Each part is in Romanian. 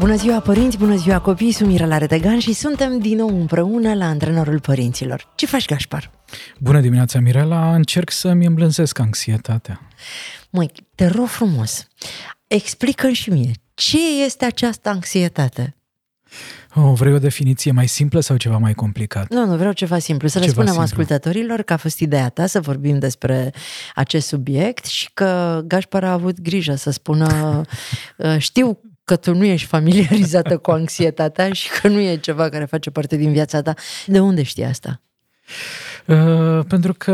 Bună ziua părinți, bună ziua copii, sunt Mirela Retegan și suntem din nou împreună la Antrenorul Părinților. Ce faci, Gaspar? Bună dimineața, Mirela! Încerc să-mi îmblânzesc anxietatea. Măi, te rog frumos, explică și mie, ce este această anxietate? Oh, vrei o definiție mai simplă sau ceva mai complicat? Nu, nu, vreau ceva simplu. Să ceva le spunem simplu. ascultătorilor că a fost ideea ta să vorbim despre acest subiect și că Gașpar a avut grijă să spună uh, știu că tu nu ești familiarizată cu anxietatea și că nu e ceva care face parte din viața ta. De unde știi asta? Uh, pentru că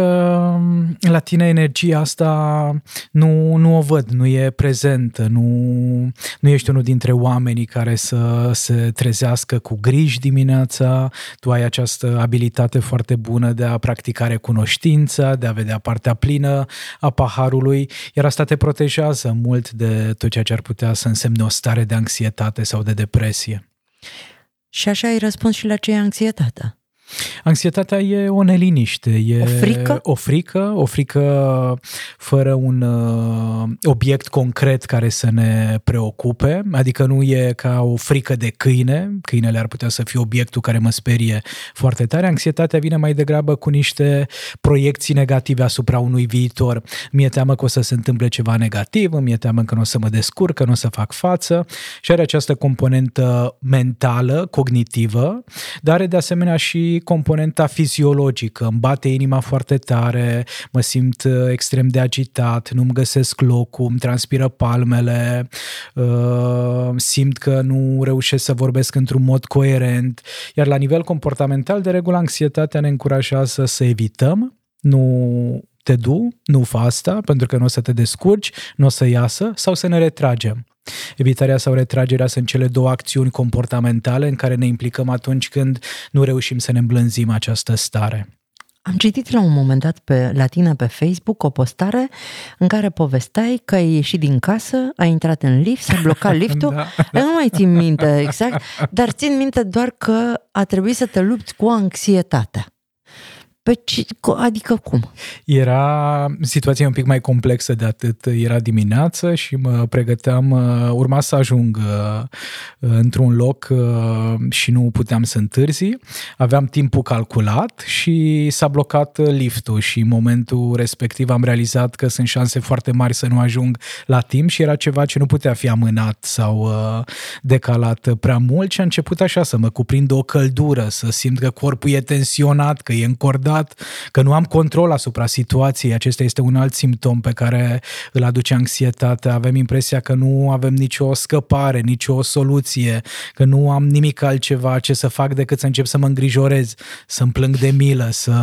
um, la tine energia asta nu, nu o văd, nu e prezentă, nu, nu ești unul dintre oamenii care să se trezească cu griji dimineața, tu ai această abilitate foarte bună de a practica recunoștința, de a vedea partea plină a paharului, iar asta te protejează mult de tot ceea ce ar putea să însemne o stare de anxietate sau de depresie. Și așa ai răspuns și la ce e anxietatea. Anxietatea e o neliniște, e o frică, o frică, o frică fără un uh, obiect concret care să ne preocupe, adică nu e ca o frică de câine, câinele ar putea să fie obiectul care mă sperie foarte tare, anxietatea vine mai degrabă cu niște proiecții negative asupra unui viitor. Mi-e teamă că o să se întâmple ceva negativ, mi-e teamă că nu o să mă descurc, că nu o să fac față. Și are această componentă mentală, cognitivă, dar are de asemenea și componenta fiziologică. Îmi bate inima foarte tare, mă simt uh, extrem de agitat, nu-mi găsesc locul, îmi transpiră palmele, uh, simt că nu reușesc să vorbesc într-un mod coerent. Iar la nivel comportamental, de regulă, anxietatea ne încurajează să evităm, nu te du, nu fa asta, pentru că nu o să te descurci, nu o să iasă, sau să ne retragem. Evitarea sau retragerea sunt cele două acțiuni comportamentale în care ne implicăm atunci când nu reușim să ne îmblânzim această stare. Am citit la un moment dat pe, la tine pe Facebook o postare în care povesteai că ai ieșit din casă, ai intrat în lift, s-a blocat liftul. da. Nu mai țin minte exact, dar țin minte doar că a trebuit să te lupți cu anxietatea. Pe ce, adică cum? Era situația un pic mai complexă de atât. Era dimineață și mă pregăteam, uh, urma să ajung uh, într-un loc uh, și nu puteam să întârzi. Aveam timpul calculat și s-a blocat liftul și în momentul respectiv am realizat că sunt șanse foarte mari să nu ajung la timp și era ceva ce nu putea fi amânat sau decalat prea mult și a început așa să mă cuprindă o căldură, să simt că corpul e tensionat, că e încordat dat, că nu am control asupra situației. Acesta este un alt simptom pe care îl aduce anxietatea. Avem impresia că nu avem nicio scăpare, nicio soluție, că nu am nimic altceva ce să fac decât să încep să mă îngrijorez, să-mi plâng de milă, să,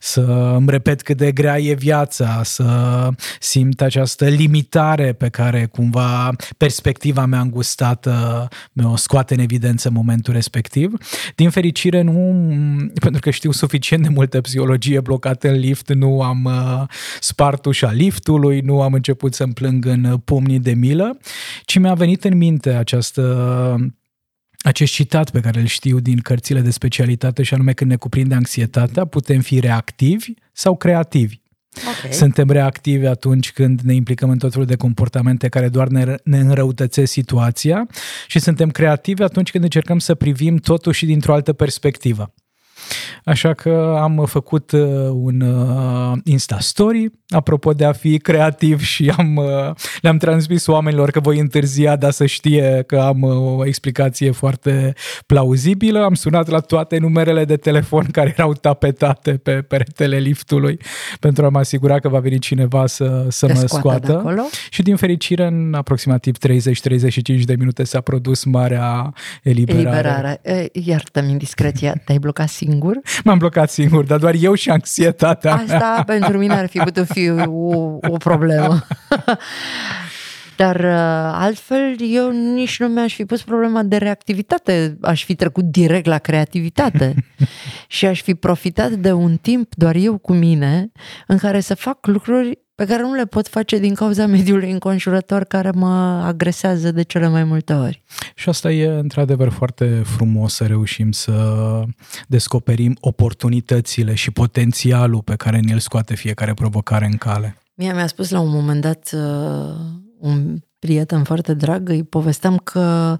să îmi repet cât de grea e viața, să simt această limitare pe care cumva perspectiva mea îngustată mi-o scoate în evidență în momentul respectiv. Din fericire nu, pentru că știu suficient de mult multă psihologie blocată în lift, nu am uh, spart ușa liftului, nu am început să-mi plâng în pumnii de milă, ci mi-a venit în minte această acest citat pe care îl știu din cărțile de specialitate și anume când ne cuprinde anxietatea, putem fi reactivi sau creativi. Okay. Suntem reactivi atunci când ne implicăm în tot felul de comportamente care doar ne, ne înrăutățesc situația și suntem creativi atunci când încercăm să privim totul și dintr-o altă perspectivă. Așa că am făcut uh, un uh, Insta Story, apropo de a fi creativ și am, uh, le-am transmis oamenilor că voi întârzia, dar să știe că am o explicație foarte plauzibilă. Am sunat la toate numerele de telefon care erau tapetate pe peretele liftului pentru a mă asigura că va veni cineva să, să mă scoată. Și din fericire, în aproximativ 30-35 de minute s-a produs marea eliberare. eliberare. Iartă-mi indiscreția, te-ai blocat singur? M-am blocat singur, dar doar eu și anxietatea Asta mea. pentru mine ar fi putut fi o, o problemă. Dar uh, altfel eu nici nu mi-aș fi pus problema de reactivitate, aș fi trecut direct la creativitate și aș fi profitat de un timp doar eu cu mine în care să fac lucruri pe care nu le pot face din cauza mediului înconjurător care mă agresează de cele mai multe ori. Și asta e într-adevăr foarte frumos să reușim să descoperim oportunitățile și potențialul pe care ne-l scoate fiecare provocare în cale. Mie mi-a spus la un moment dat uh, un prieten foarte drag, îi povesteam că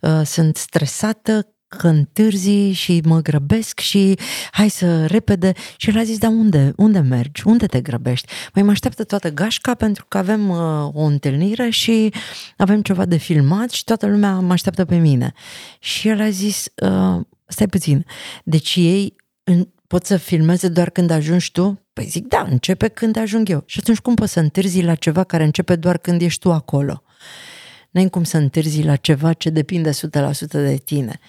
uh, sunt stresată că întârzi și mă grăbesc și hai să repede. Și el a zis, da unde? Unde mergi? Unde te grăbești? Mai mă așteaptă toată gașca pentru că avem uh, o întâlnire și avem ceva de filmat și toată lumea mă așteaptă pe mine. Și el a zis, uh, stai puțin, deci ei în, pot să filmeze doar când ajungi tu? Păi zic, da, începe când ajung eu. Și atunci cum poți să întârzi la ceva care începe doar când ești tu acolo? N-ai cum să întârzi la ceva ce depinde 100% de tine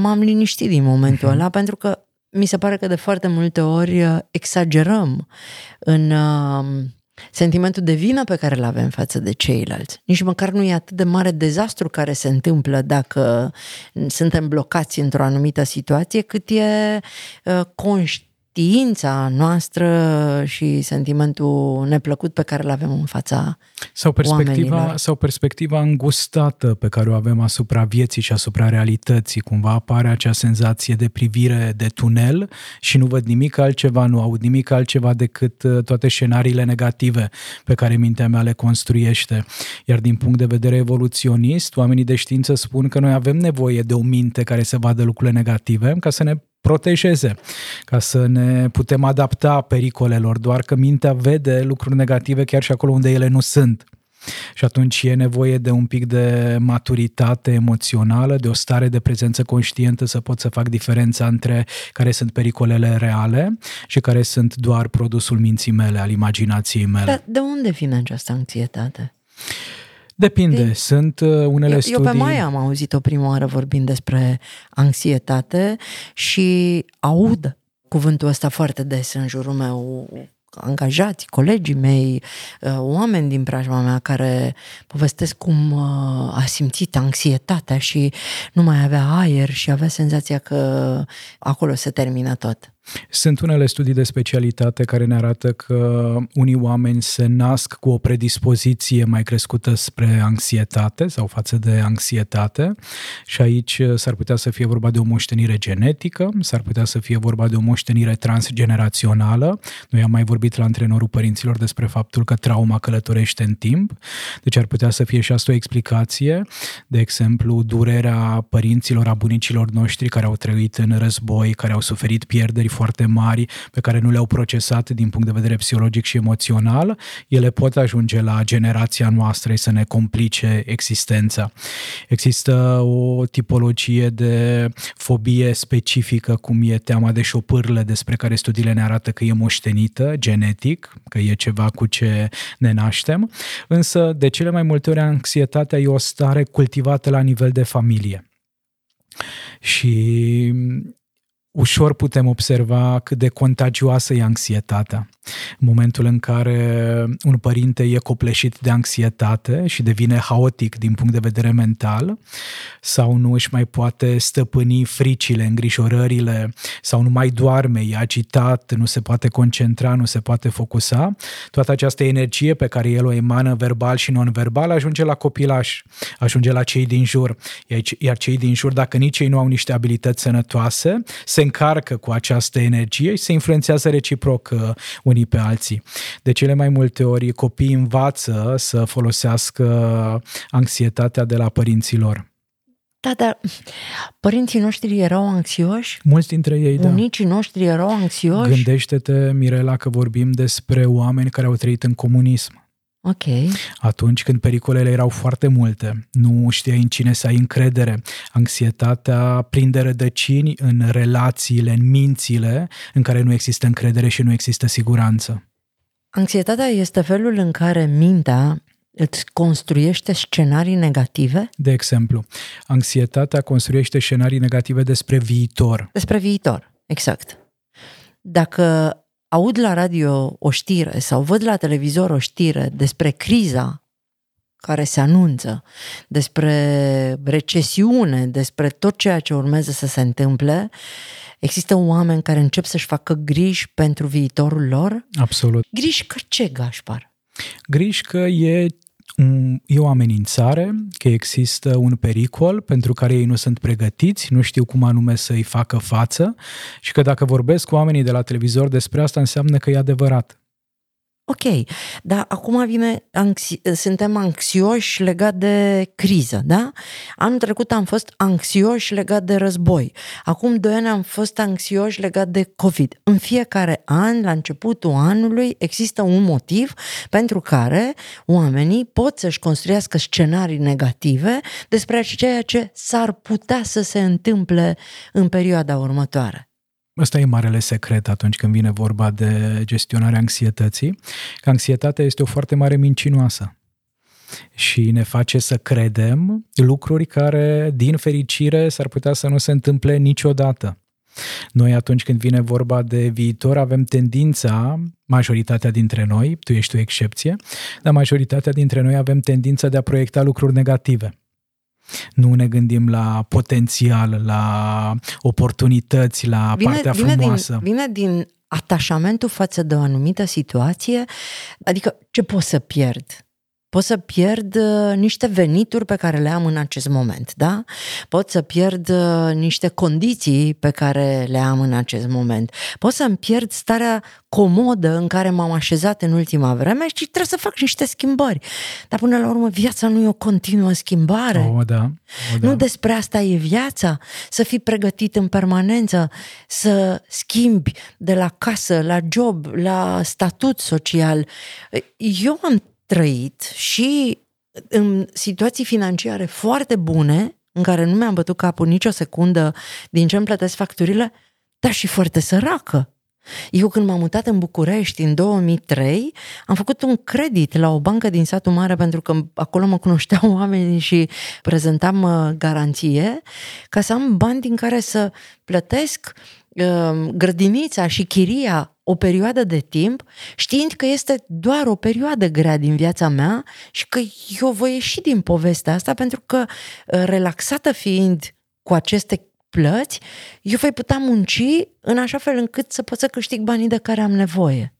m-am liniștit din momentul ăla pentru că mi se pare că de foarte multe ori uh, exagerăm în uh, sentimentul de vină pe care îl avem față de ceilalți. Nici măcar nu e atât de mare dezastru care se întâmplă dacă suntem blocați într-o anumită situație, cât e uh, conștient știința noastră și sentimentul neplăcut pe care îl avem în fața sau perspectiva, oamenilor. sau perspectiva îngustată pe care o avem asupra vieții și asupra realității. Cumva apare acea senzație de privire de tunel și nu văd nimic altceva, nu aud nimic altceva decât uh, toate scenariile negative pe care mintea mea le construiește. Iar din punct de vedere evoluționist, oamenii de știință spun că noi avem nevoie de o minte care să vadă lucrurile negative ca să ne protejeze, ca să ne putem adapta pericolelor, doar că mintea vede lucruri negative chiar și acolo unde ele nu sunt. Și atunci e nevoie de un pic de maturitate emoțională, de o stare de prezență conștientă să pot să fac diferența între care sunt pericolele reale și care sunt doar produsul minții mele, al imaginației mele. Dar de unde vine această anxietate? Depinde, de... sunt uh, unele eu, studii... Eu pe mai am auzit-o prima oară vorbind despre anxietate și aud cuvântul ăsta foarte des în jurul meu, angajați, colegii mei, uh, oameni din preajma mea care povestesc cum uh, a simțit anxietatea și nu mai avea aer și avea senzația că acolo se termină tot. Sunt unele studii de specialitate care ne arată că unii oameni se nasc cu o predispoziție mai crescută spre anxietate sau față de anxietate și aici s-ar putea să fie vorba de o moștenire genetică, s-ar putea să fie vorba de o moștenire transgenerațională. Noi am mai vorbit la antrenorul părinților despre faptul că trauma călătorește în timp, deci ar putea să fie și asta o explicație. De exemplu, durerea părinților, a bunicilor noștri care au trăit în război, care au suferit pierderi foarte mari pe care nu le-au procesat din punct de vedere psihologic și emoțional, ele pot ajunge la generația noastră să ne complice existența. Există o tipologie de fobie specifică, cum e teama de șopârle, despre care studiile ne arată că e moștenită, genetic, că e ceva cu ce ne naștem, însă de cele mai multe ori anxietatea e o stare cultivată la nivel de familie. Și ușor putem observa cât de contagioasă e anxietatea. În momentul în care un părinte e copleșit de anxietate și devine haotic din punct de vedere mental sau nu își mai poate stăpâni fricile, îngrijorările sau nu mai doarme, e agitat, nu se poate concentra, nu se poate focusa, toată această energie pe care el o emană verbal și non-verbal ajunge la copilaș, ajunge la cei din jur. Iar cei din jur, dacă nici ei nu au niște abilități sănătoase, se încarcă cu această energie și se influențează reciproc uh, unii pe alții. De cele mai multe ori copiii învață să folosească anxietatea de la părinții lor. Da, dar părinții noștri erau anxioși? Mulți dintre ei, da. Unicii noștri erau anxioși? Gândește-te, Mirela, că vorbim despre oameni care au trăit în comunism. Ok. Atunci când pericolele erau foarte multe, nu știai în cine să ai încredere, anxietatea prinde rădăcini în relațiile, în mințile în care nu există încredere și nu există siguranță. Anxietatea este felul în care mintea îți construiește scenarii negative? De exemplu, anxietatea construiește scenarii negative despre viitor. Despre viitor, exact. Dacă aud la radio o știre sau văd la televizor o știre despre criza care se anunță, despre recesiune, despre tot ceea ce urmează să se întâmple, există oameni care încep să-și facă griji pentru viitorul lor? Absolut. Griji că ce, Gașpar? Griji că e e o amenințare, că există un pericol pentru care ei nu sunt pregătiți, nu știu cum anume să-i facă față și că dacă vorbesc cu oamenii de la televizor despre asta înseamnă că e adevărat. Ok, dar acum vine, anxi- suntem anxioși legat de criză, da? Anul trecut am fost anxioși legat de război. Acum doi ani am fost anxioși legat de COVID. În fiecare an, la începutul anului, există un motiv pentru care oamenii pot să-și construiască scenarii negative despre ceea ce s-ar putea să se întâmple în perioada următoare. Ăsta e marele secret atunci când vine vorba de gestionarea anxietății, că anxietatea este o foarte mare mincinoasă și ne face să credem lucruri care, din fericire, s-ar putea să nu se întâmple niciodată. Noi atunci când vine vorba de viitor avem tendința, majoritatea dintre noi, tu ești o excepție, dar majoritatea dintre noi avem tendința de a proiecta lucruri negative. Nu ne gândim la potențial, la oportunități, la vine, partea vine frumoasă. Din, vine din atașamentul față de o anumită situație, adică ce pot să pierd? Pot să pierd uh, niște venituri pe care le am în acest moment, da? Pot să pierd uh, niște condiții pe care le am în acest moment. Pot să-mi pierd starea comodă în care m-am așezat în ultima vreme și trebuie să fac niște schimbări. Dar până la urmă viața nu e o continuă schimbare. O, da. O, da. Nu despre asta e viața, să fii pregătit în permanență, să schimbi de la casă, la job, la statut social. Eu am trăit și în situații financiare foarte bune, în care nu mi-am bătut capul nicio secundă din ce îmi plătesc facturile, dar și foarte săracă. Eu când m-am mutat în București în 2003, am făcut un credit la o bancă din satul mare pentru că acolo mă cunoșteau oamenii și prezentam uh, garanție ca să am bani din care să plătesc uh, grădinița și chiria o perioadă de timp, știind că este doar o perioadă grea din viața mea și că eu voi ieși din povestea asta pentru că, uh, relaxată fiind cu aceste plăți, eu voi putea munci în așa fel încât să pot să câștig banii de care am nevoie.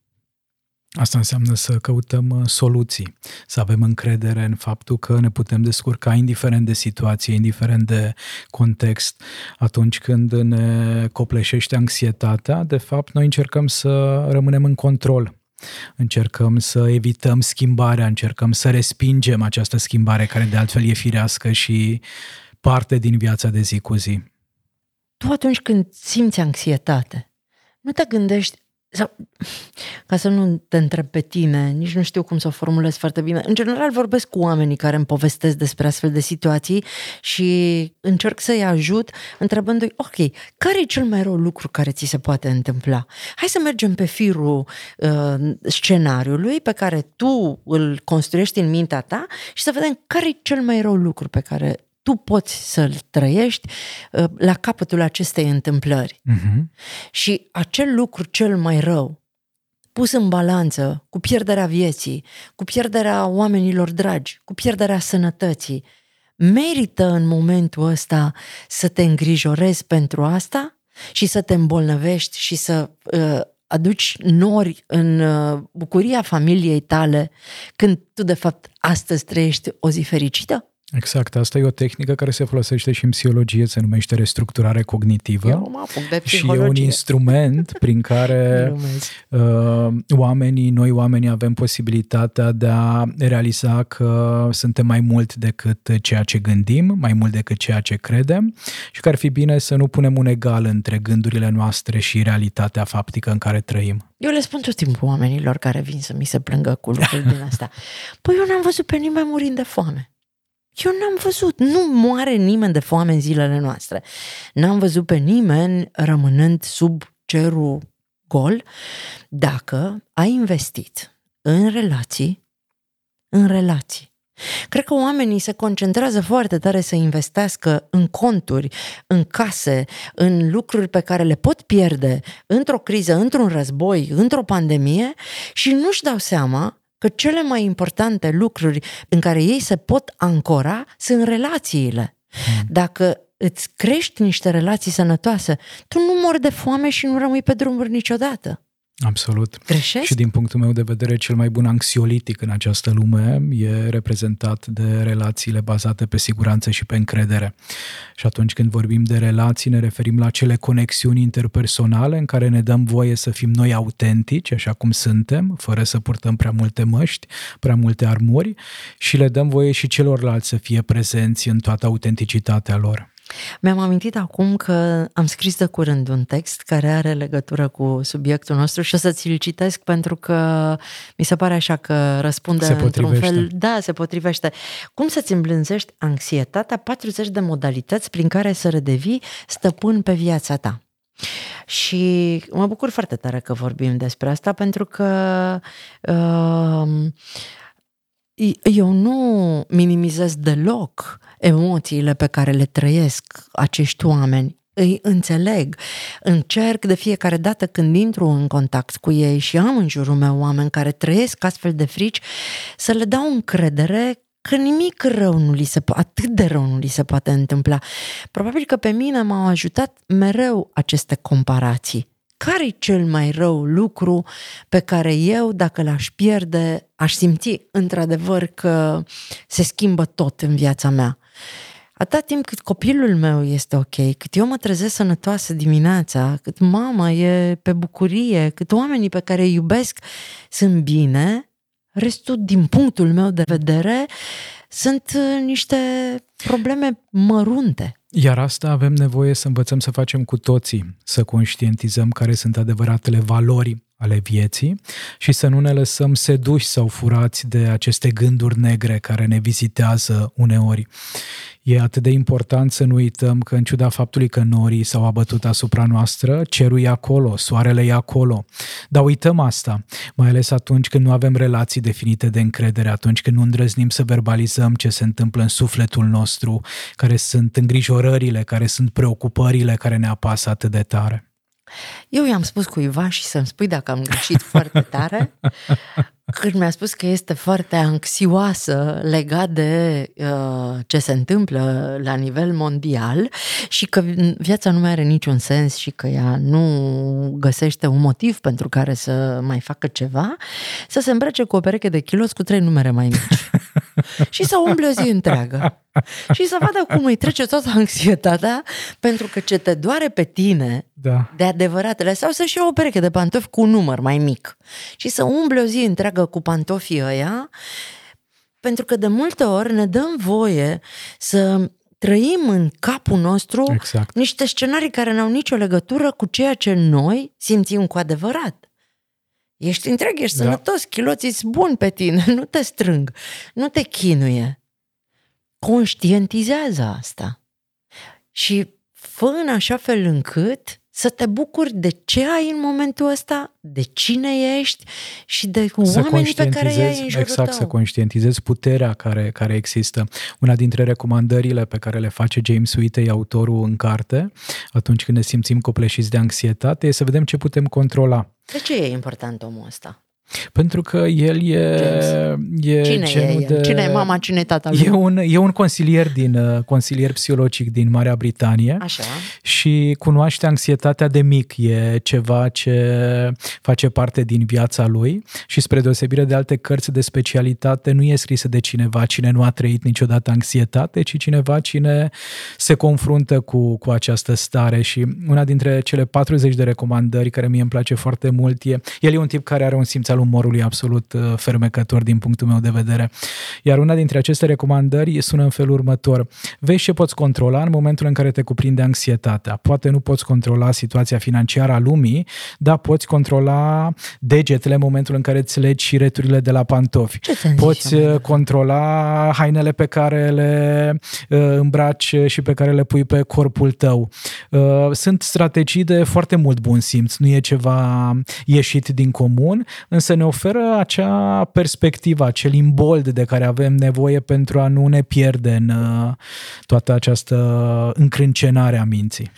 Asta înseamnă să căutăm uh, soluții, să avem încredere în faptul că ne putem descurca indiferent de situație, indiferent de context. Atunci când ne copleșește anxietatea, de fapt, noi încercăm să rămânem în control. Încercăm să evităm schimbarea, încercăm să respingem această schimbare care de altfel e firească și parte din viața de zi cu zi. Tu atunci când simți anxietate, nu te gândești sau, ca să nu te întreb pe tine, nici nu știu cum să o formulez foarte bine. În general vorbesc cu oamenii care îmi povestesc despre astfel de situații și încerc să-i ajut întrebându-i, ok, care e cel mai rău lucru care ți se poate întâmpla? Hai să mergem pe firul uh, scenariului pe care tu îl construiești în mintea ta și să vedem care e cel mai rău lucru pe care tu poți să-l trăiești uh, la capătul acestei întâmplări. Uh-huh. Și acel lucru cel mai rău, pus în balanță cu pierderea vieții, cu pierderea oamenilor dragi, cu pierderea sănătății, merită în momentul ăsta să te îngrijorezi pentru asta și să te îmbolnăvești și să uh, aduci nori în uh, bucuria familiei tale când tu de fapt astăzi trăiești o zi fericită? Exact, asta e o tehnică care se folosește și în psihologie, se numește restructurare cognitivă Eu de și e un instrument prin care uh, oamenii, noi oamenii avem posibilitatea de a realiza că suntem mai mult decât ceea ce gândim, mai mult decât ceea ce credem și că ar fi bine să nu punem un egal între gândurile noastre și realitatea faptică în care trăim. Eu le spun tot timpul oamenilor care vin să mi se plângă cu lucruri din asta. Păi eu n-am văzut pe nimeni murind de foame. Eu n-am văzut, nu moare nimeni de foame în zilele noastre. N-am văzut pe nimeni rămânând sub cerul gol dacă ai investit în relații, în relații. Cred că oamenii se concentrează foarte tare să investească în conturi, în case, în lucruri pe care le pot pierde într-o criză, într-un război, într-o pandemie și nu-și dau seama că cele mai importante lucruri în care ei se pot ancora sunt relațiile. Hmm. Dacă îți crești niște relații sănătoase, tu nu mori de foame și nu rămâi pe drumuri niciodată. Absolut. Greșesc? Și din punctul meu de vedere, cel mai bun anxiolitic în această lume e reprezentat de relațiile bazate pe siguranță și pe încredere. Și atunci când vorbim de relații, ne referim la cele conexiuni interpersonale în care ne dăm voie să fim noi autentici, așa cum suntem, fără să purtăm prea multe măști, prea multe armuri și le dăm voie și celorlalți să fie prezenți în toată autenticitatea lor. Mi-am amintit acum că am scris de curând un text care are legătură cu subiectul nostru și o să ți-l citesc pentru că mi se pare așa că răspunde se într-un fel. Da, se potrivește. Cum să-ți îmblânzești anxietatea? 40 de modalități prin care să redevii stăpân pe viața ta. Și mă bucur foarte tare că vorbim despre asta pentru că uh, eu nu minimizez deloc emoțiile pe care le trăiesc acești oameni. Îi înțeleg, încerc de fiecare dată când intru în contact cu ei și am în jurul meu oameni care trăiesc astfel de frici, să le dau încredere că nimic rău nu li se poate, atât de rău nu li se poate întâmpla. Probabil că pe mine m-au ajutat mereu aceste comparații care e cel mai rău lucru pe care eu, dacă l-aș pierde, aș simți într-adevăr că se schimbă tot în viața mea. Atât timp cât copilul meu este ok, cât eu mă trezesc sănătoasă dimineața, cât mama e pe bucurie, cât oamenii pe care îi iubesc sunt bine, restul, din punctul meu de vedere, sunt uh, niște probleme mărunte. Iar asta avem nevoie să învățăm să facem cu toții, să conștientizăm care sunt adevăratele valori ale vieții și să nu ne lăsăm seduși sau furați de aceste gânduri negre care ne vizitează uneori. E atât de important să nu uităm că în ciuda faptului că norii s-au abătut asupra noastră, cerul e acolo, soarele e acolo. Dar uităm asta, mai ales atunci când nu avem relații definite de încredere, atunci când nu îndrăznim să verbalizăm ce se întâmplă în sufletul nostru, care sunt îngrijorările, care sunt preocupările care ne apasă atât de tare. Eu i-am spus cuiva și să-mi spui dacă am greșit foarte tare, când mi-a spus că este foarte anxioasă legat de uh, ce se întâmplă la nivel mondial și că viața nu mai are niciun sens și că ea nu găsește un motiv pentru care să mai facă ceva, să se îmbrace cu o pereche de kilos cu trei numere mai mici. și să umble o zi întreagă. și să vadă cum îi trece toată anxietatea, pentru că ce te doare pe tine da. de adevăratele, sau să-și ia o pereche de pantofi cu un număr mai mic și să umble o zi întreagă cu pantofii ăia, pentru că de multe ori ne dăm voie să trăim în capul nostru exact. niște scenarii care n-au nicio legătură cu ceea ce noi simțim cu adevărat. Ești întreg, ești da. sănătos, chiloții sunt buni pe tine, nu te strâng, nu te chinuie. Conștientizează asta. Și fă în așa fel încât să te bucuri de ce ai în momentul ăsta, de cine ești și de să oamenii pe care ai în jurul Exact, tău. să conștientizezi puterea care, care există. Una dintre recomandările pe care le face James Whitey, autorul în carte, atunci când ne simțim copleșiți de anxietate, e să vedem ce putem controla. De ce e important omul ăsta? Pentru că el e... e cine e el? De, cine e mama, cine e tata lui? E un, e un consilier, din, uh, consilier psihologic din Marea Britanie Așa. și cunoaște anxietatea de mic. E ceva ce face parte din viața lui și spre deosebire de alte cărți de specialitate nu e scrisă de cineva cine nu a trăit niciodată anxietate, ci cineva cine se confruntă cu, cu această stare și una dintre cele 40 de recomandări care mie îmi place foarte mult e, el e un tip care are un simț al umorului absolut uh, fermecător din punctul meu de vedere. Iar una dintre aceste recomandări sună în felul următor. Vezi ce poți controla în momentul în care te cuprinde anxietatea. Poate nu poți controla situația financiară a lumii, dar poți controla degetele în momentul în care îți legi și returile de la pantofi. Poți uh, controla hainele pe care le uh, îmbraci și pe care le pui pe corpul tău. Sunt strategii de foarte mult bun simț, nu e ceva ieșit din comun, în însă ne oferă acea perspectivă, acel imbold de care avem nevoie pentru a nu ne pierde în uh, toată această încrâncenare a minții.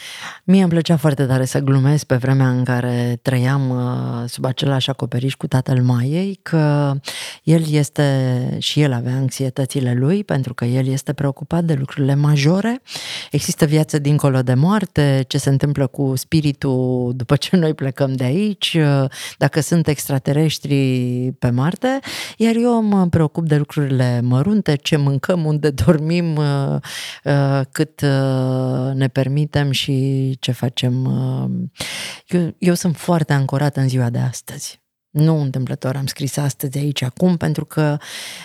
Mie îmi plăcea foarte tare să glumesc pe vremea în care trăiam uh, sub același acoperiș cu tatăl Maiei, că el este și el avea anxietățile lui, pentru că el este preocupat de lucrurile majore. Există viață dincolo de moarte, ce se întâmplă cu spiritul după ce noi plecăm de aici, dacă sunt extraterestri pe Marte, iar eu mă preocup de lucrurile mărunte, ce mâncăm, unde dormim, uh, uh, cât uh, ne permitem și ce facem. Eu, eu sunt foarte ancorat în ziua de astăzi. Nu întâmplător am scris astăzi aici acum, pentru că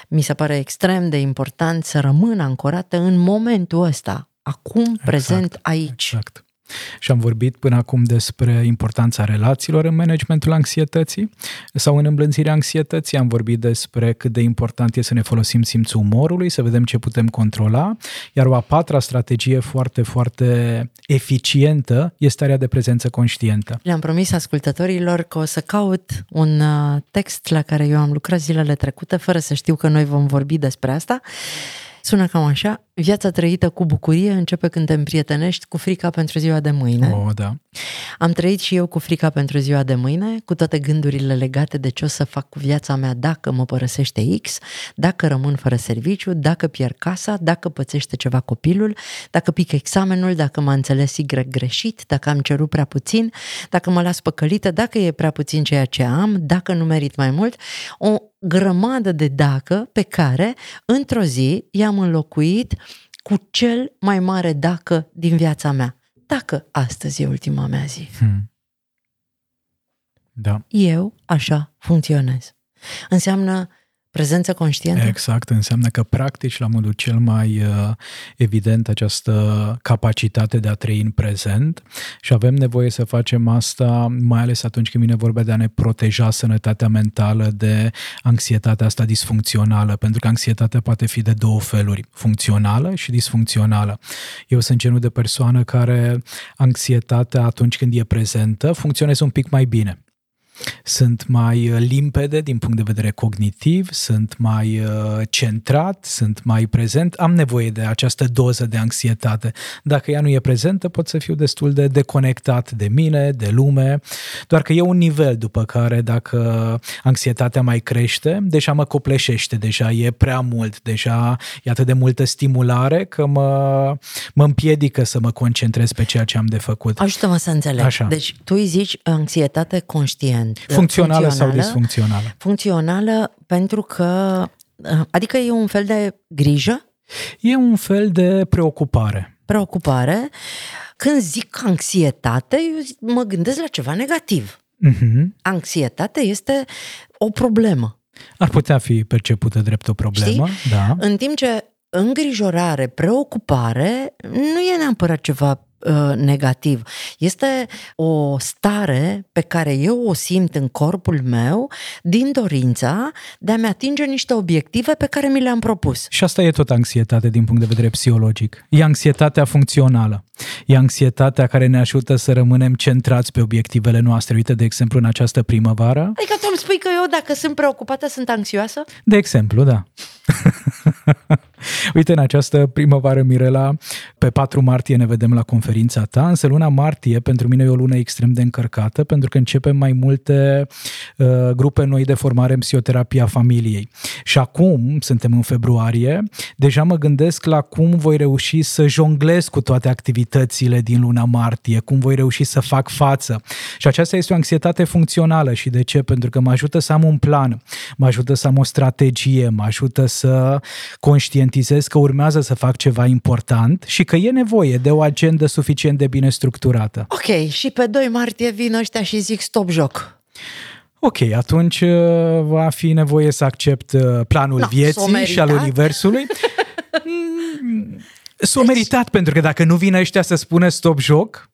mi se pare extrem de important să rămân ancorată în momentul ăsta, acum, exact, prezent, aici. Exact. Și am vorbit până acum despre importanța relațiilor în managementul anxietății sau în îmblânzirea anxietății. Am vorbit despre cât de important e să ne folosim simțul umorului, să vedem ce putem controla. Iar o a patra strategie foarte, foarte eficientă este starea de prezență conștientă. Le-am promis ascultătorilor că o să caut un uh, text la care eu am lucrat zilele trecute, fără să știu că noi vom vorbi despre asta. Sună cam așa, viața trăită cu bucurie începe când te împrietenești cu frica pentru ziua de mâine. Oh, da. Am trăit și eu cu frica pentru ziua de mâine, cu toate gândurile legate de ce o să fac cu viața mea dacă mă părăsește X, dacă rămân fără serviciu, dacă pierd casa, dacă pățește ceva copilul, dacă pic examenul, dacă m-a înțeles Y greșit, dacă am cerut prea puțin, dacă mă las păcălită, dacă e prea puțin ceea ce am, dacă nu merit mai mult. O grămadă de dacă pe care, într-o zi, i-am înlocuit cu cel mai mare dacă din viața mea. Dacă astăzi e ultima mea zi. Hmm. Da. Eu așa funcționez. Înseamnă Prezență conștientă? Exact, înseamnă că practici la modul cel mai uh, evident această capacitate de a trăi în prezent și avem nevoie să facem asta mai ales atunci când vine vorba de a ne proteja sănătatea mentală de anxietatea asta disfuncțională, pentru că anxietatea poate fi de două feluri, funcțională și disfuncțională. Eu sunt genul de persoană care anxietatea atunci când e prezentă funcționează un pic mai bine sunt mai uh, limpede din punct de vedere cognitiv, sunt mai uh, centrat, sunt mai prezent, am nevoie de această doză de anxietate. Dacă ea nu e prezentă, pot să fiu destul de deconectat de mine, de lume, doar că e un nivel după care dacă anxietatea mai crește, deja mă copleșește, deja e prea mult, deja e atât de multă stimulare că mă, mă împiedică să mă concentrez pe ceea ce am de făcut. Ajută-mă să înțeleg. Așa. Deci tu îi zici anxietate conștient funcțională, funcțională sau disfuncțională? Funcțională pentru că, adică e un fel de grijă? E un fel de preocupare. Preocupare. Când zic anxietate, eu mă gândesc la ceva negativ. Uh-huh. Anxietate este o problemă. Ar putea fi percepută drept o problemă, Știi? da. În timp ce îngrijorare, preocupare nu e neapărat ceva Uh, negativ. Este o stare pe care eu o simt în corpul meu din dorința de a-mi atinge niște obiective pe care mi le-am propus. Și asta e tot anxietate din punct de vedere psihologic. E anxietatea funcțională. E anxietatea care ne ajută să rămânem centrați pe obiectivele noastre. Uite, de exemplu, în această primăvară. Adică tu îmi spui că eu, dacă sunt preocupată, sunt anxioasă? De exemplu, da. Uite, în această primăvară, Mirela, pe 4 martie ne vedem la conferința ta, însă luna martie pentru mine e o lună extrem de încărcată, pentru că începem mai multe uh, grupe noi de formare în psihoterapia familiei. Și acum, suntem în februarie, deja mă gândesc la cum voi reuși să jonglez cu toate activitățile din luna martie, cum voi reuși să fac față. Și aceasta este o anxietate funcțională. Și de ce? Pentru că mă ajută să am un plan, mă ajută să am o strategie, mă ajută să conștientizez că urmează să fac ceva important și că e nevoie de o agendă suficient de bine structurată. Ok, și pe 2 martie vin ăștia și zic stop joc. Ok, atunci uh, va fi nevoie să accept uh, planul no, vieții și al universului. S-o deci... meritat, pentru că dacă nu vin ăștia să spună stop joc...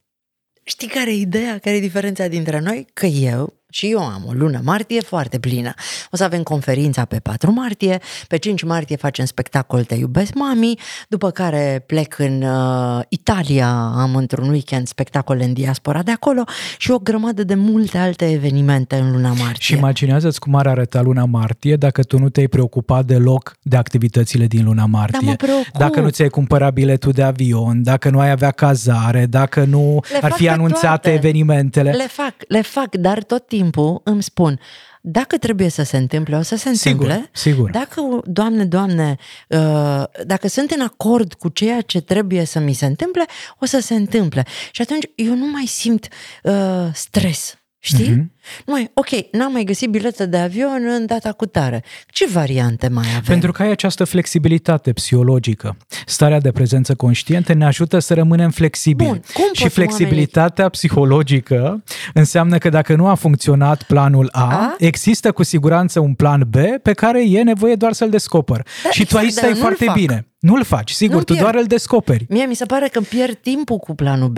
Știi care e ideea? Care e diferența dintre noi? Că eu și eu am o lună martie foarte plină. O să avem conferința pe 4 martie, pe 5 martie facem spectacol Te iubesc mami, după care plec în uh, Italia, am într-un weekend spectacole în diaspora de acolo și o grămadă de multe alte evenimente în luna martie. Și imaginează-ți cum ar arăta luna martie dacă tu nu te-ai preocupat deloc de activitățile din luna martie. Da, mă preocup. dacă nu ți-ai cumpărat biletul de avion, dacă nu ai avea cazare, dacă nu Le ar fac fi pe anunțate toate. evenimentele. Le fac, le fac, dar tot timpul îmi spun, dacă trebuie să se întâmple, o să se Sigur, întâmple. sigur. Dacă, Doamne, Doamne, uh, dacă sunt în acord cu ceea ce trebuie să mi se întâmple, o să se întâmple. Și atunci eu nu mai simt uh, stres. Știi? Mhm. Mm-hmm. Nu mai, ok, n-am mai găsit biletă de avion în data cu tare. Ce variante mai avem? Pentru că ai această flexibilitate psihologică. Starea de prezență conștientă ne ajută să rămânem flexibili. Bun, cum și pot flexibilitatea psihologică înseamnă că dacă nu a funcționat planul A, A? există cu siguranță un plan B pe care e nevoie doar să-l descoperi. Da, și tu exact, aici dar stai nu-l foarte fac. bine. Nu-l faci, sigur, Nu-l tu pierd. doar îl descoperi. Mie mi se pare că îmi pierd timpul cu planul B.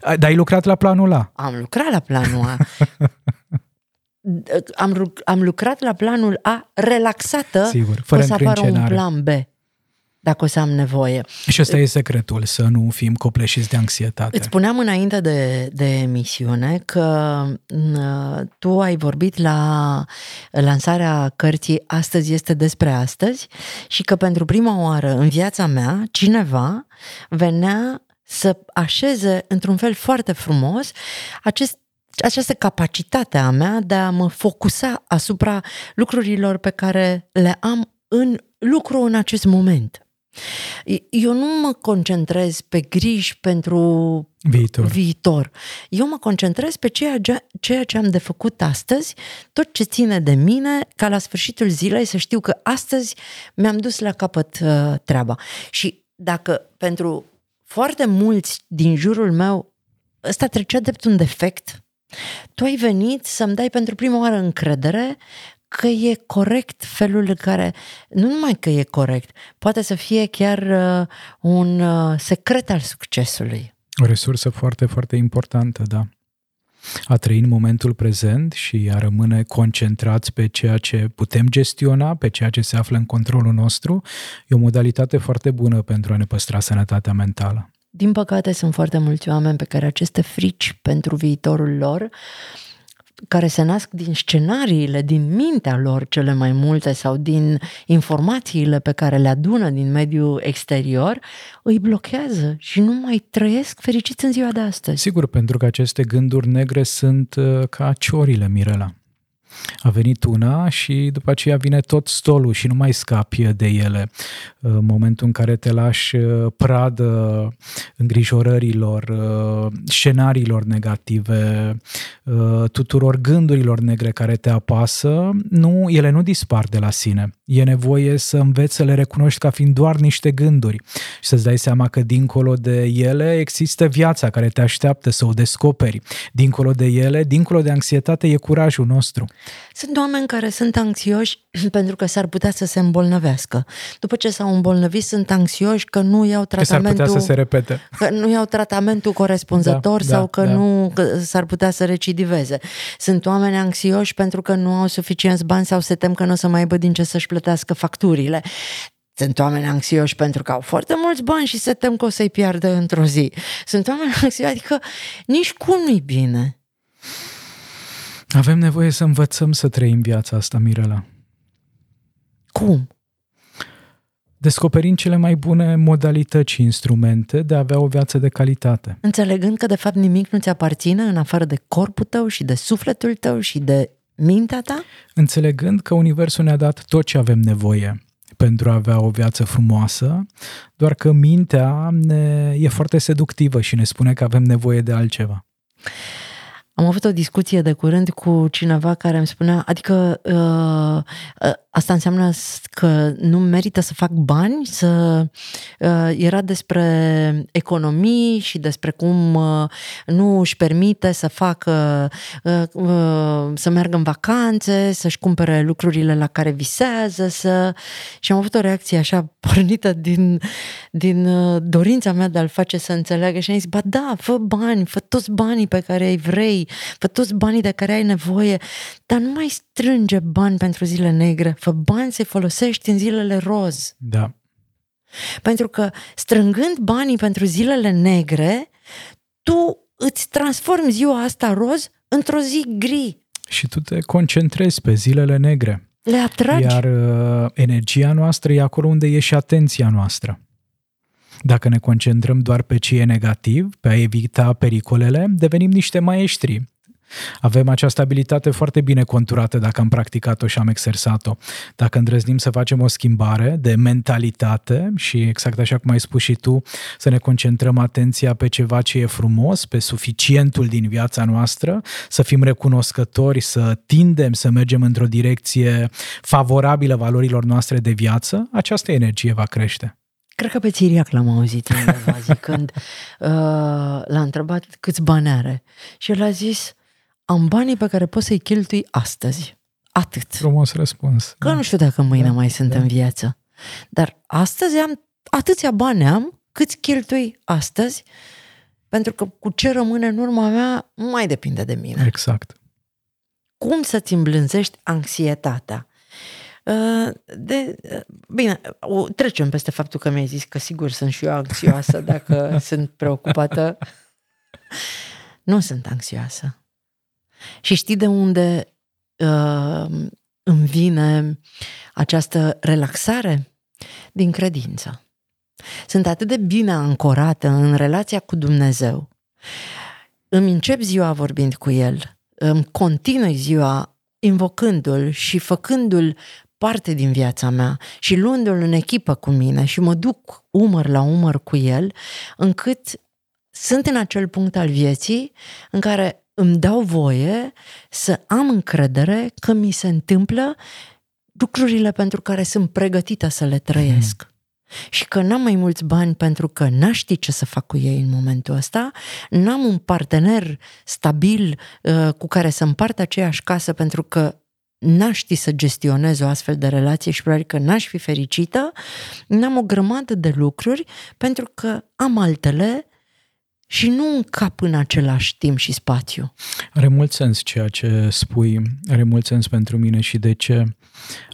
Dar ai lucrat la planul A. Am lucrat la planul A. am, ru- am lucrat la planul A relaxată Sigur, că fără o să apară un încrâncenare. plan B dacă o să am nevoie. Și ăsta e secretul, să nu fim copleșiți de anxietate. Îți spuneam înainte de, de emisiune că m, tu ai vorbit la lansarea cărții Astăzi este despre astăzi și că pentru prima oară în viața mea cineva venea să așeze într-un fel foarte frumos acest această capacitate a mea de a mă focusa asupra lucrurilor pe care le am în lucru în acest moment. Eu nu mă concentrez pe griji pentru Viitor. viitor. Eu mă concentrez pe ceea ce, ceea ce am de făcut astăzi, tot ce ține de mine, ca la sfârșitul zilei să știu că astăzi mi-am dus la capăt uh, treaba. Și dacă pentru foarte mulți din jurul meu ăsta trecea drept un defect, tu ai venit să-mi dai pentru prima oară încredere că e corect felul în care, nu numai că e corect, poate să fie chiar uh, un uh, secret al succesului. O resursă foarte, foarte importantă, da. A trăi în momentul prezent și a rămâne concentrați pe ceea ce putem gestiona, pe ceea ce se află în controlul nostru, e o modalitate foarte bună pentru a ne păstra sănătatea mentală. Din păcate, sunt foarte mulți oameni pe care aceste frici pentru viitorul lor care se nasc din scenariile, din mintea lor cele mai multe sau din informațiile pe care le adună din mediul exterior, îi blochează și nu mai trăiesc fericiți în ziua de astăzi. Sigur, pentru că aceste gânduri negre sunt uh, ca ciorile, Mirela. A venit una și după aceea vine tot stolul și nu mai scapi de ele. În momentul în care te lași uh, pradă îngrijorărilor, uh, scenariilor negative, uh, tuturor gândurilor negre care te apasă, nu, ele nu dispar de la sine. E nevoie să înveți să le recunoști ca fiind doar niște gânduri și să-ți dai seama că dincolo de ele există viața care te așteaptă să o descoperi. Dincolo de ele, dincolo de anxietate, e curajul nostru. Sunt oameni care sunt anxioși pentru că s-ar putea să se îmbolnăvească. După ce s-au îmbolnăvit, sunt anxioși că nu iau Că s-ar tratamentul, putea să se repete. că nu iau tratamentul corespunzător Da, sau da, că da. nu că s-ar putea să recidiveze. Sunt oameni anxioși pentru că nu au suficienți bani sau se tem că nu o să mai aibă din ce să-și plătească facturile. Sunt oameni anxioși pentru că au foarte mulți bani și se tem că o să-i piardă într-o zi. Sunt oameni anxioși, adică nici cum nu-i bine. Avem nevoie să învățăm să trăim viața asta, Mirela. Cum? Descoperind cele mai bune modalități și instrumente de a avea o viață de calitate. Înțelegând că de fapt nimic nu ți aparține în afară de corpul tău și de sufletul tău și de mintea ta? Înțelegând că Universul ne-a dat tot ce avem nevoie pentru a avea o viață frumoasă, doar că mintea ne, e foarte seductivă și ne spune că avem nevoie de altceva. Am avut o discuție de curând cu cineva care îmi spunea, adică uh, uh, asta înseamnă s- că nu merită să fac bani, să uh, era despre economii și despre cum uh, nu își permite să facă uh, uh, să meargă în vacanțe, să-și cumpere lucrurile la care visează, să și am avut o reacție așa pornită din, din uh, dorința mea de a-l face să înțeleagă și am zis, ba da, fă bani, fă toți banii pe care îi vrei, fă toți banii de care ai nevoie, dar nu mai strânge bani pentru zile negre, fă bani să folosești în zilele roz. Da. Pentru că strângând banii pentru zilele negre, tu îți transformi ziua asta roz într-o zi gri. Și tu te concentrezi pe zilele negre. Le atragi. Iar uh, energia noastră e acolo unde e și atenția noastră. Dacă ne concentrăm doar pe ce e negativ, pe a evita pericolele, devenim niște maestri avem această abilitate foarte bine conturată dacă am practicat-o și am exersat-o. Dacă îndrăznim să facem o schimbare de mentalitate și exact așa cum ai spus și tu, să ne concentrăm atenția pe ceva ce e frumos, pe suficientul din viața noastră, să fim recunoscători, să tindem să mergem într-o direcție favorabilă valorilor noastre de viață, această energie va crește. Cred că pe Țiriac l-am auzit undeva zicând, uh, l-a întrebat câți bani are și el a zis am banii pe care pot să-i cheltui astăzi. Atât. Frumos răspuns. Că da. nu știu dacă mâine da, mai sunt da. în viață. Dar astăzi am atâția bani am câți cheltui astăzi, pentru că cu ce rămâne în urma mea nu mai depinde de mine. Exact. Cum să-ți îmblânzești anxietatea? Uh, de, uh, bine, trecem peste faptul că mi-ai zis că sigur sunt și eu anxioasă dacă sunt preocupată. Nu sunt anxioasă. Și știi de unde uh, îmi vine această relaxare? Din credință. Sunt atât de bine ancorată în relația cu Dumnezeu. Îmi încep ziua vorbind cu El, îmi continui ziua invocându-L și făcându-L parte din viața mea și luându-L în echipă cu mine și mă duc umăr la umăr cu El, încât sunt în acel punct al vieții în care îmi dau voie să am încredere că mi se întâmplă lucrurile pentru care sunt pregătită să le trăiesc. Mm. Și că n-am mai mulți bani pentru că n-aș ști ce să fac cu ei în momentul ăsta, n-am un partener stabil uh, cu care să împart aceeași casă pentru că n-aș ști să gestionez o astfel de relație și probabil că n-aș fi fericită, n-am o grămadă de lucruri pentru că am altele și nu în cap în același timp și spațiu. Are mult sens ceea ce spui, are mult sens pentru mine și de ce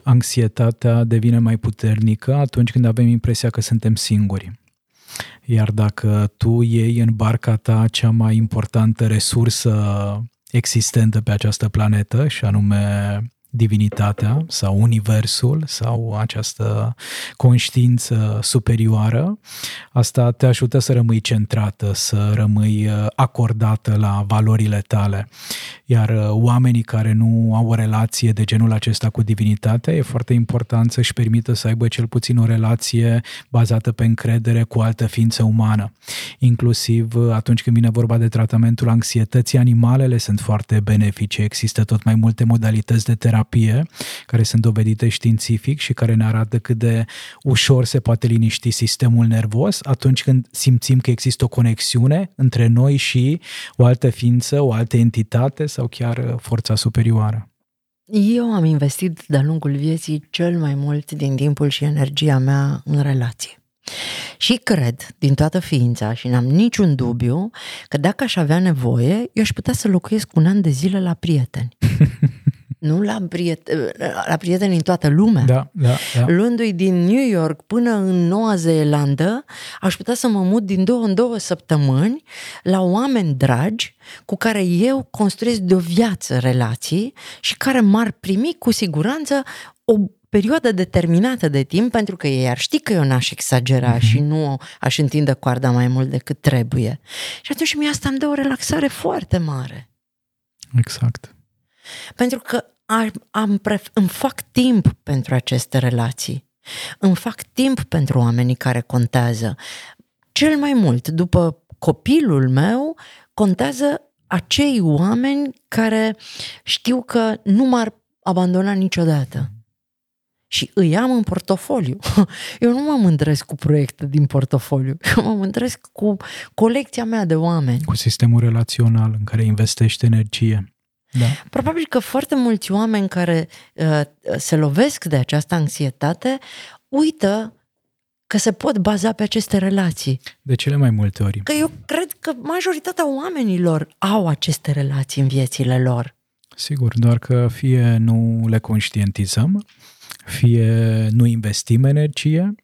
anxietatea devine mai puternică atunci când avem impresia că suntem singuri. Iar dacă tu iei în barca ta cea mai importantă resursă existentă pe această planetă, și anume divinitatea sau universul sau această conștiință superioară, asta te ajută să rămâi centrată, să rămâi uh, acordată la valorile tale. Iar uh, oamenii care nu au o relație de genul acesta cu divinitatea, e foarte important să-și permită să aibă cel puțin o relație bazată pe încredere cu altă ființă umană. Inclusiv uh, atunci când vine vorba de tratamentul anxietății, animalele sunt foarte benefice. Există tot mai multe modalități de terapie terapie, care sunt dovedite științific și care ne arată cât de ușor se poate liniști sistemul nervos atunci când simțim că există o conexiune între noi și o altă ființă, o altă entitate sau chiar uh, forța superioară. Eu am investit de-a lungul vieții cel mai mult din timpul și energia mea în relație. Și cred, din toată ființa, și n-am niciun dubiu, că dacă aș avea nevoie, eu aș putea să locuiesc un an de zile la prieteni. nu la, priet- la prieteni în toată lumea. Da, da, da. Luându-i din New York până în Noua Zeelandă, aș putea să mă mut din două în două săptămâni la oameni dragi cu care eu construiesc de o viață relații și care m-ar primi cu siguranță o perioadă determinată de timp pentru că ei ar ști că eu n-aș exagera mm-hmm. și nu aș întinde coarda mai mult decât trebuie. Și atunci mi asta îmi dă o relaxare foarte mare. Exact. Pentru că am, am pref- îmi fac timp pentru aceste relații. Îmi fac timp pentru oamenii care contează. Cel mai mult, după copilul meu, contează acei oameni care știu că nu m-ar abandona niciodată. Și îi am în portofoliu. Eu nu mă mândresc cu proiecte din portofoliu. Eu mă mândresc cu colecția mea de oameni. Cu sistemul relațional în care investești energie. Da. Probabil că foarte mulți oameni care uh, se lovesc de această anxietate uită că se pot baza pe aceste relații. De cele mai multe ori. Că eu cred că majoritatea oamenilor au aceste relații în viețile lor. Sigur, doar că fie nu le conștientizăm, fie nu investim energie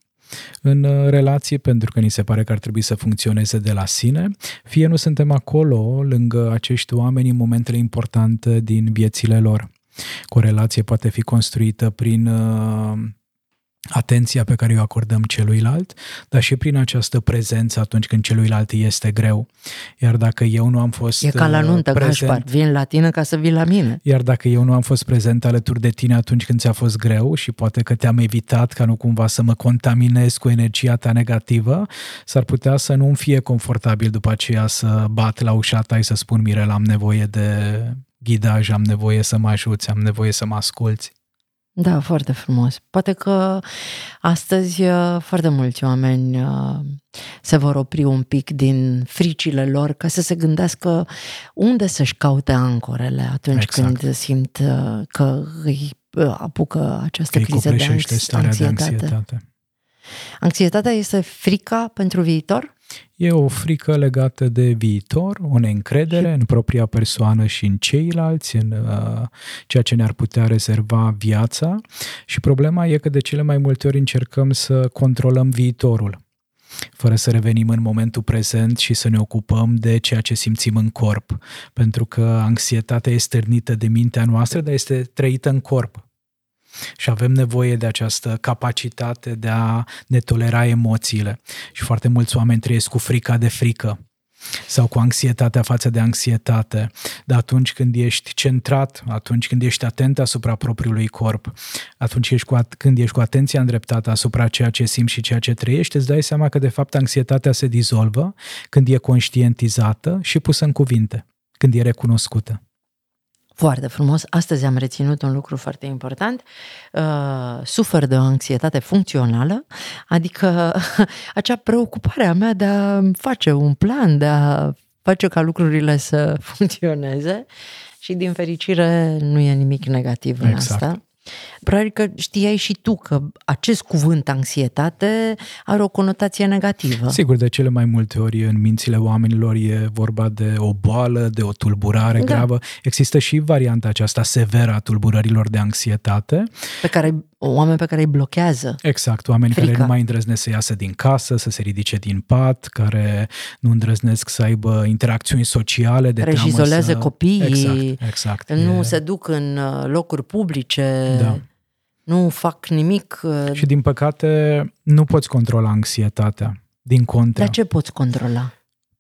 în relație pentru că ni se pare că ar trebui să funcționeze de la sine, fie nu suntem acolo lângă acești oameni în momentele importante din viețile lor. Corelație poate fi construită prin uh, atenția pe care o acordăm celuilalt, dar și prin această prezență atunci când celuilalt este greu. Iar dacă eu nu am fost E ca la nuntă, prezent, Gașpar, vin la tine ca să vii la mine. Iar dacă eu nu am fost prezent alături de tine atunci când ți-a fost greu și poate că te-am evitat ca nu cumva să mă contaminez cu energia ta negativă, s-ar putea să nu-mi fie confortabil după aceea să bat la ușa ta și să spun, Mirel, am nevoie de ghidaj, am nevoie să mă ajuți, am nevoie să mă asculți. Da, foarte frumos. Poate că astăzi uh, foarte mulți oameni uh, se vor opri un pic din fricile lor ca să se gândească unde să-și caute ancorele atunci exact. când simt uh, că îi apucă această că criză de, anxietate. de anxietate. Anxietatea este frica pentru viitor? E o frică legată de viitor, o neîncredere în propria persoană și în ceilalți, în uh, ceea ce ne-ar putea rezerva viața și problema e că de cele mai multe ori încercăm să controlăm viitorul fără să revenim în momentul prezent și să ne ocupăm de ceea ce simțim în corp. Pentru că anxietatea este stârnită de mintea noastră, dar este trăită în corp. Și avem nevoie de această capacitate de a ne tolera emoțiile. Și foarte mulți oameni trăiesc cu frica de frică sau cu anxietatea față de anxietate. Dar atunci când ești centrat, atunci când ești atent asupra propriului corp, atunci ești cu, când ești cu atenția îndreptată asupra ceea ce simți și ceea ce trăiești, îți dai seama că de fapt anxietatea se dizolvă când e conștientizată și pusă în cuvinte, când e recunoscută. Foarte frumos. Astăzi am reținut un lucru foarte important. Uh, sufer de o anxietate funcțională, adică acea preocupare a mea de a face un plan, de a face ca lucrurile să funcționeze și din fericire nu e nimic negativ în exact. asta. Probabil că știai și tu că acest cuvânt anxietate are o conotație negativă. Sigur, de cele mai multe ori în mințile oamenilor e vorba de o boală, de o tulburare da. gravă. Există și varianta aceasta severă a tulburărilor de anxietate. Pe care oameni pe care îi blochează. Exact, oameni frica. care nu mai îndrăznesc să iasă din casă, să se ridice din pat, care nu îndrăznesc să aibă interacțiuni sociale de care teamă izolează să... copiii, exact, exact, nu e... se duc în uh, locuri publice. Da nu fac nimic. Uh, și din păcate nu poți controla anxietatea. Din contra. Dar ce poți controla?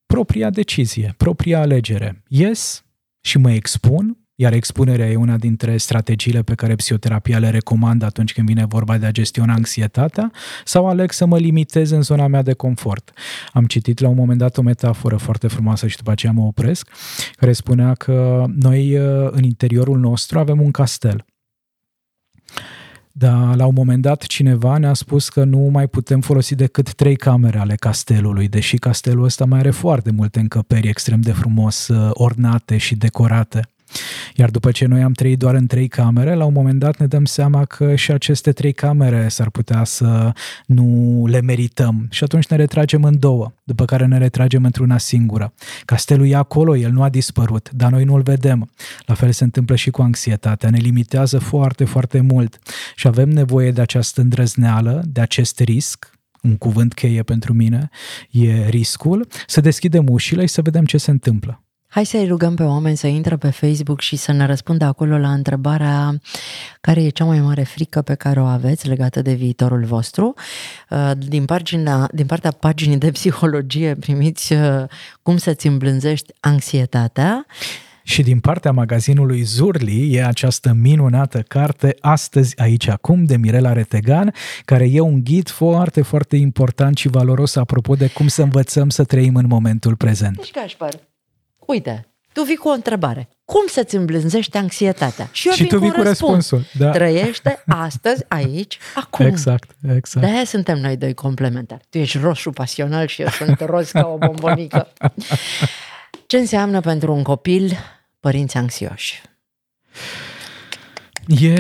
Propria decizie, propria alegere. Ies și mă expun, iar expunerea e una dintre strategiile pe care psihoterapia le recomandă atunci când vine vorba de a gestiona anxietatea, sau aleg să mă limitez în zona mea de confort. Am citit la un moment dat o metaforă foarte frumoasă și după aceea mă opresc, care spunea că noi uh, în interiorul nostru avem un castel dar la un moment dat cineva ne-a spus că nu mai putem folosi decât trei camere ale castelului, deși castelul ăsta mai are foarte multe încăperi extrem de frumos uh, ornate și decorate. Iar după ce noi am trăit doar în trei camere, la un moment dat ne dăm seama că și aceste trei camere s-ar putea să nu le merităm și atunci ne retragem în două, după care ne retragem într-una singură. Castelul e acolo, el nu a dispărut, dar noi nu-l vedem. La fel se întâmplă și cu anxietatea, ne limitează foarte, foarte mult și avem nevoie de această îndrăzneală, de acest risc, un cuvânt cheie pentru mine, e riscul, să deschidem ușile și să vedem ce se întâmplă. Hai să-i rugăm pe oameni să intre pe Facebook și să ne răspundă acolo la întrebarea care e cea mai mare frică pe care o aveți legată de viitorul vostru. Uh, din, pagina, din partea paginii de psihologie primiți uh, cum să-ți îmblânzești anxietatea. Și din partea magazinului Zurli e această minunată carte Astăzi, aici, acum, de Mirela Retegan, care e un ghid foarte, foarte important și valoros apropo de cum să învățăm să trăim în momentul prezent. Deci, Gașpar, uite, tu vii cu o întrebare. Cum să-ți îmblânzești anxietatea? Și eu și tu vii cu răspunsul. Da. Trăiește astăzi, aici, acum. Exact, exact. De-aia suntem noi doi complementari. Tu ești roșu pasional și eu sunt roz ca o bombonică. Ce înseamnă pentru un copil părinți anxioși? E,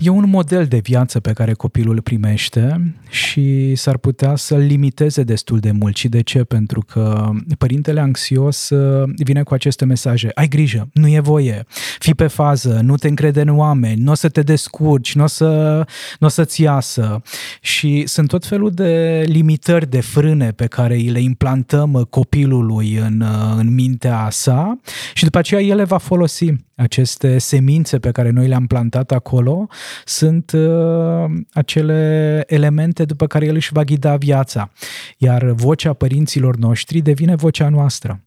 e un model de viață pe care copilul îl primește și s-ar putea să-l limiteze destul de mult. Și de ce? Pentru că părintele anxios uh, vine cu aceste mesaje. Ai grijă, nu e voie, fi pe fază, nu te încrede în oameni, nu o să te descurci, nu o, să, nu o să-ți iasă. Și sunt tot felul de limitări, de frâne pe care îi le implantăm copilului în, uh, în mintea sa și după aceea el le va folosi aceste semințe pe care noi le-am plantat acolo sunt uh, acele elemente după care el își va ghida viața. Iar vocea părinților noștri devine vocea noastră.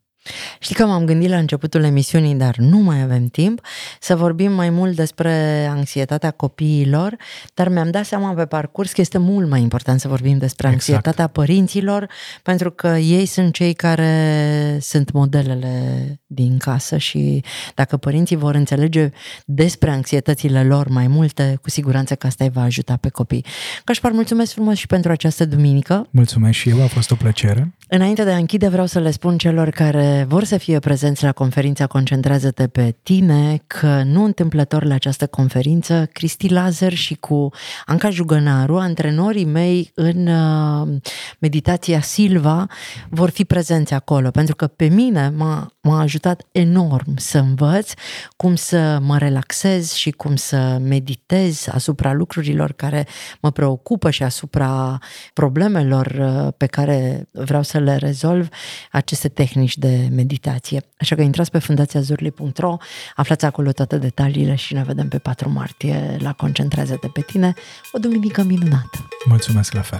Știi că m-am gândit la începutul emisiunii, dar nu mai avem timp, să vorbim mai mult despre anxietatea copiilor, dar mi-am dat seama pe parcurs că este mult mai important să vorbim despre exact. anxietatea părinților, pentru că ei sunt cei care sunt modelele din casă și dacă părinții vor înțelege despre anxietățile lor mai multe, cu siguranță că asta îi va ajuta pe copii. Cașpar, mulțumesc frumos și pentru această duminică. Mulțumesc și eu, a fost o plăcere. Înainte de a închide, vreau să le spun celor care vor să fie prezenți la conferința Concentrează-te pe tine că nu întâmplător la această conferință, Cristi Lazar și cu Anca Jugănaru, antrenorii mei în uh, meditația Silva, vor fi prezenți acolo, pentru că pe mine m-a, m-a ajutat enorm să învăț cum să mă relaxez și cum să meditez asupra lucrurilor care mă preocupă și asupra problemelor uh, pe care vreau să le rezolv, aceste tehnici de meditație. Așa că intrați pe fundațiazurli.ro, aflați acolo toate detaliile și ne vedem pe 4 martie la Concentrează-te pe tine. O duminică minunată! Mulțumesc la fel!